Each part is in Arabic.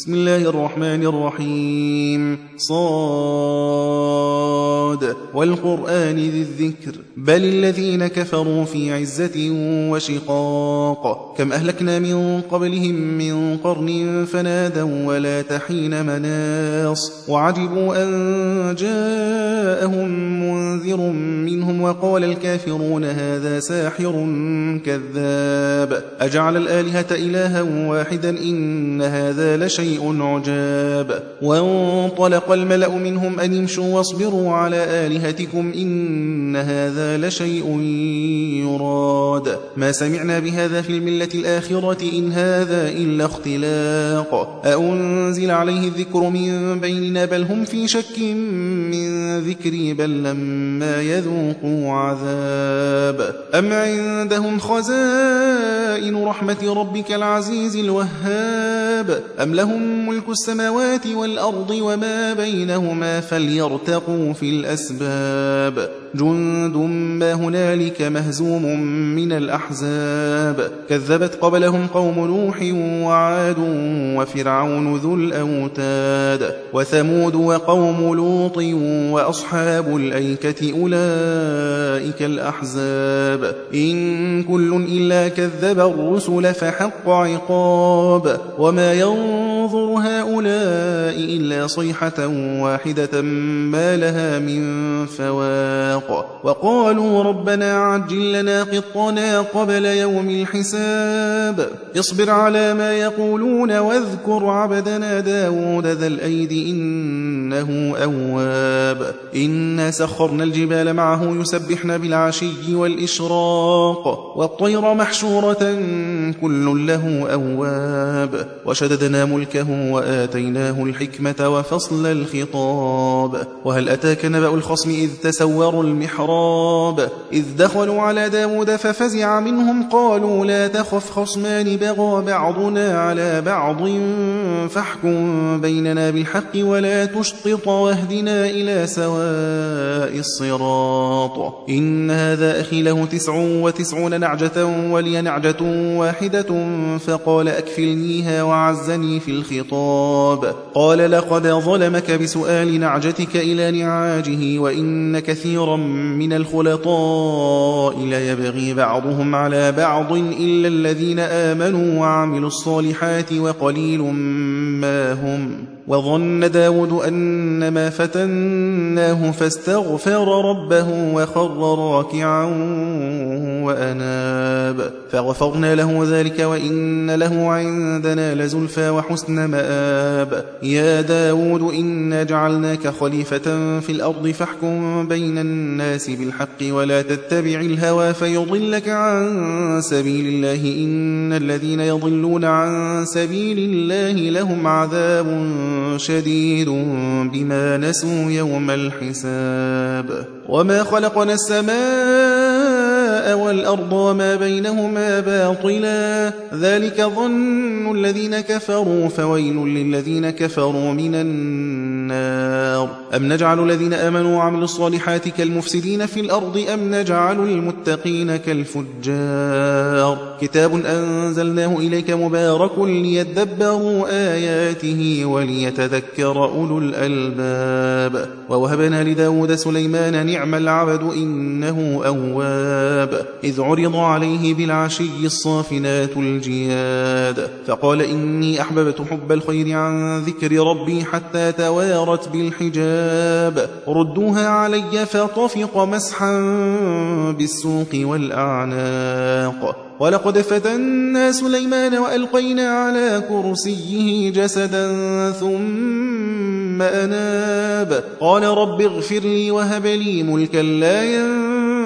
بسم الله الرحمن الرحيم. صاد. والقرآن ذي الذكر بل الذين كفروا في عزة وشقاق كم أهلكنا من قبلهم من قرن فنادوا ولا تحين مناص وعجبوا أن جاءهم منذر منهم وقال الكافرون هذا ساحر كذاب أجعل الآلهة إلها واحدا إن هذا لشيء شيء عجاب وانطلق الملأ منهم أن يمشوا واصبروا على آلهتكم إن هذا لشيء يراد. ما سمعنا بهذا في الملة الآخرة إن هذا إلا اختلاق. أأنزل عليه الذكر من بيننا بل هم في شك من ذكري بل لما يذوقوا عذاب. أم عندهم خزائن رحمة ربك العزيز الوهاب؟ أم لهم ملك السماوات والأرض وما بينهما فليرتقوا في الأسباب؟ جند ما هنالك مهزوم من الأحزاب. كذبت قبلهم قوم نوح وعاد وفرعون ذو الأوتاد. وثمود وقوم لوط وأصحاب الأيكة أولئك الأحزاب. إن كل إلا كذب الرسل فحق عقاب. وما ينظر هؤلاء إلا صيحة واحدة ما لها من فواق وقالوا ربنا عجل لنا قطنا قبل يوم الحساب اصبر على ما يقولون واذكر عبدنا داود ذا الأيد إنه أواب إنا سخرنا الجبال معه يسبحن بالعشي والإشراق والطير محشورة كل له أواب وشددنا ملكه وآتيناه الحكمة وفصل الخطاب. وهل أتاك نبأ الخصم إذ تسوروا المحراب؟ إذ دخلوا على داود ففزع منهم قالوا لا تخف خصمان بغى بعضنا على بعض فاحكم بيننا بالحق ولا تشطط واهدنا إلى سواء الصراط. إن هذا أخي له تسع وتسعون نعجة ولي نعجة واحدة فقال أكفلنيها وعزني في الخطاب. قال لقد ظلمك بسؤال نعجتك إلى نعاجه وإن كثيرا من الخلطاء ليبغي بعضهم على بعض إلا الذين آمنوا وعملوا الصالحات وقليل ما هم. وظن داود أنما فتناه فاستغفر ربه وخر راكعا وأناب. فغفرنا له ذلك وإن له عندنا لزلفى وحسن مآب. يا داود إنا جعلناك خليفة في الأرض فاحكم بين الناس بالحق ولا تتبع الهوى فيضلك عن سبيل الله. إن الذين يضلون عن سبيل الله لهم عذاب شديد بما نسوا يوم الحساب. وما خلقنا السماء والأرض وما بينهما باطلا. ذلك ظن الذين كفروا فويل للذين كفروا من النار. أم نجعل الذين آمنوا وعملوا الصالحات كالمفسدين في الأرض أم نجعل المتقين كالفجار. كتاب أنزلناه إليك مبارك ليدبروا آياته وليتذكر أولو الألباب. ووهبنا لداود سليمان نعم العبد إنه أواب. إذ عرض عليه بالعشي الصافنات الجياد. فقال إني أحببت حب الخير عن ذكر ربي حتى توارت بالحجاب. ردوها علي فطفق مسحا بالسوق والأعناق. ولقد فتنا سليمان وألقينا على كرسيه جسدا ثم أناب. قال رب اغفر لي وهب لي ملكا لا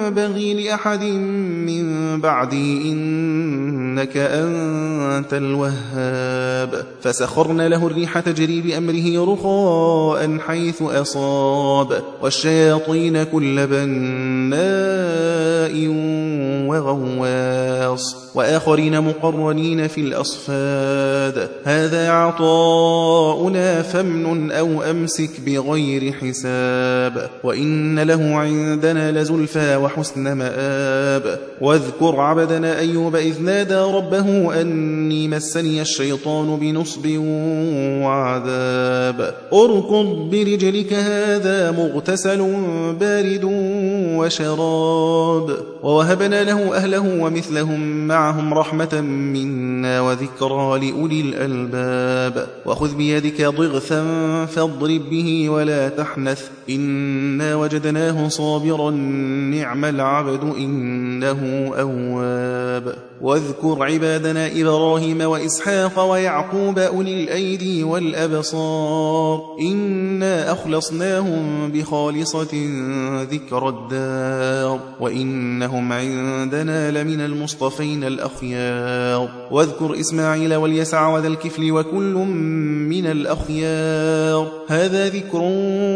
ينبغي لأحد من بعدي إنك أنت الوهاب. فسخرنا له الريح تجري بأمره رخاء حيث أصاب. والشياطين كل بناء وغواص. وآخرين مقرنين في الأصفاد. هذا عطاؤنا فمن أو أمسك بغير حساب. وإن له عندنا لزلفى وحسن مآب. واذكر عبدنا أيوب إذ نادى ربه أني مسني الشيطان بنصب وعذاب. اركض برجلك هذا مغتسل بارد وشراب. ووهبنا له أهله ومثلهم معهم رحمة منا وذكرى لأولي الألباب. وخذ بيدك ضغثا فاضرب به ولا تحنث. إنا وجدناه صابرا نعم العبد إنه أواب. واذكر عبادنا إبراهيم وإسحاق ويعقوب أولي الأيدي والأبصار. إنا أخلصناهم بخالصة ذكر الدار. وإنهم عندنا لمن المصطفين الأخيار. واذكر إسماعيل واليسع وذا الكفل وكل من الأخيار. هذا ذكر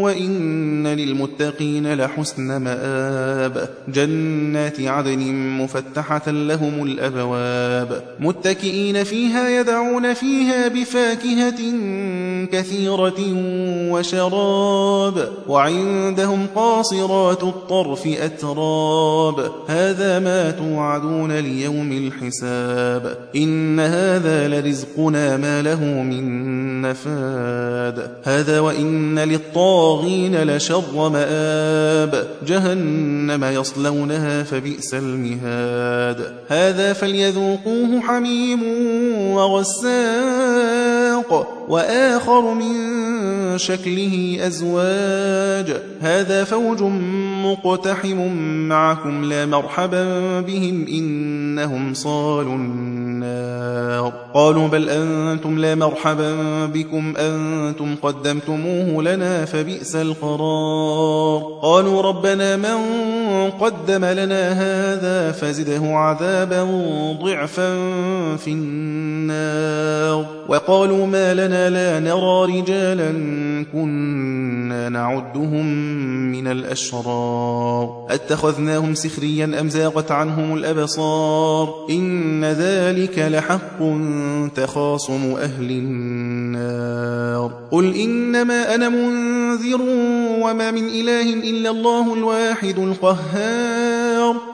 وإن للمتقين لحسن مآب. جنات عدن مفتحة لهم الأبواب. متكئين فيها يدعون فيها بفاكهة كثيرة وشراب وعندهم قاصرات الطرف أتراب. هذا ما توعدون ليوم الحساب. إن هذا لرزقنا ما له من نفاد. هذا وإن للطاغين لشر مآب. جهنم يصلونها فبئس المهاد. هذا فليذوقوه حميم وغساق. وآخر من شكله أزواج. هذا فوج مقتحم معكم لا مرحبا بهم إنهم صالوا النار. قالوا بل أنتم لا مرحبا بكم أنتم قدمتموه لنا فبئس القرار. قالوا ربنا من قدم لنا هذا فزده عذابا ضعفا في النار. وقالوا ما لنا لا نرى رجالا كنا نعدهم من الأشرار. أتخذناهم سخريا أم زاغت عنهم الأبصار؟ إن ذلك لحق تخاصم أهل النار. قل إنما أنا منذر وما من إله إلا الله الواحد القهار.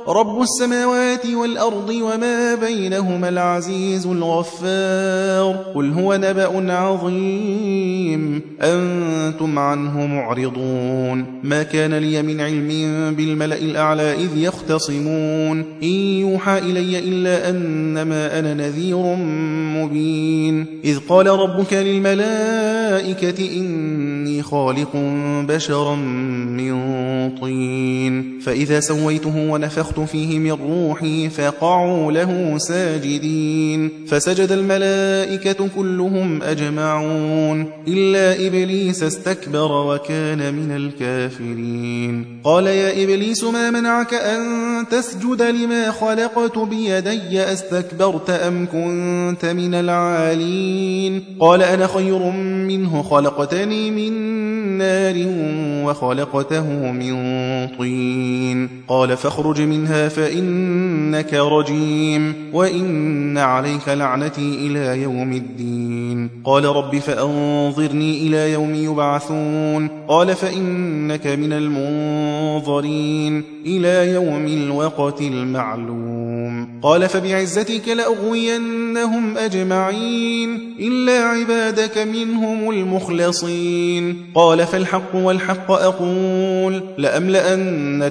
رب السماوات والأرض وما بينهما العزيز الغفار قل هو نبأ عظيم أنتم عنه معرضون ما كان لي من علم بالملأ الأعلى إذ يختصمون إن يوحى إلي إلا أنما أنا نذير مبين إذ قال ربك للملائكة إني خالق بشرا من فإذا سويته ونفخت فيه من روحي فقعوا له ساجدين. فسجد الملائكة كلهم أجمعون. إلا إبليس استكبر وكان من الكافرين. قال يا إبليس ما منعك أن تسجد لما خلقت بيدي؟ أستكبرت أم كنت من العالين؟ قال أنا خير منه خلقتني من نار وخلقته من طين. قال فاخرج منها فإنك رجيم وإن عليك لعنتي إلى يوم الدين. قال رب فأنظرني إلى يوم يبعثون. قال فإنك من المنظرين إلى يوم الوقت المعلوم. قال فبعزتك لأغوينهم أجمعين إلا عبادك منهم المخلصين. قال فالحق والحق أقول لأملأن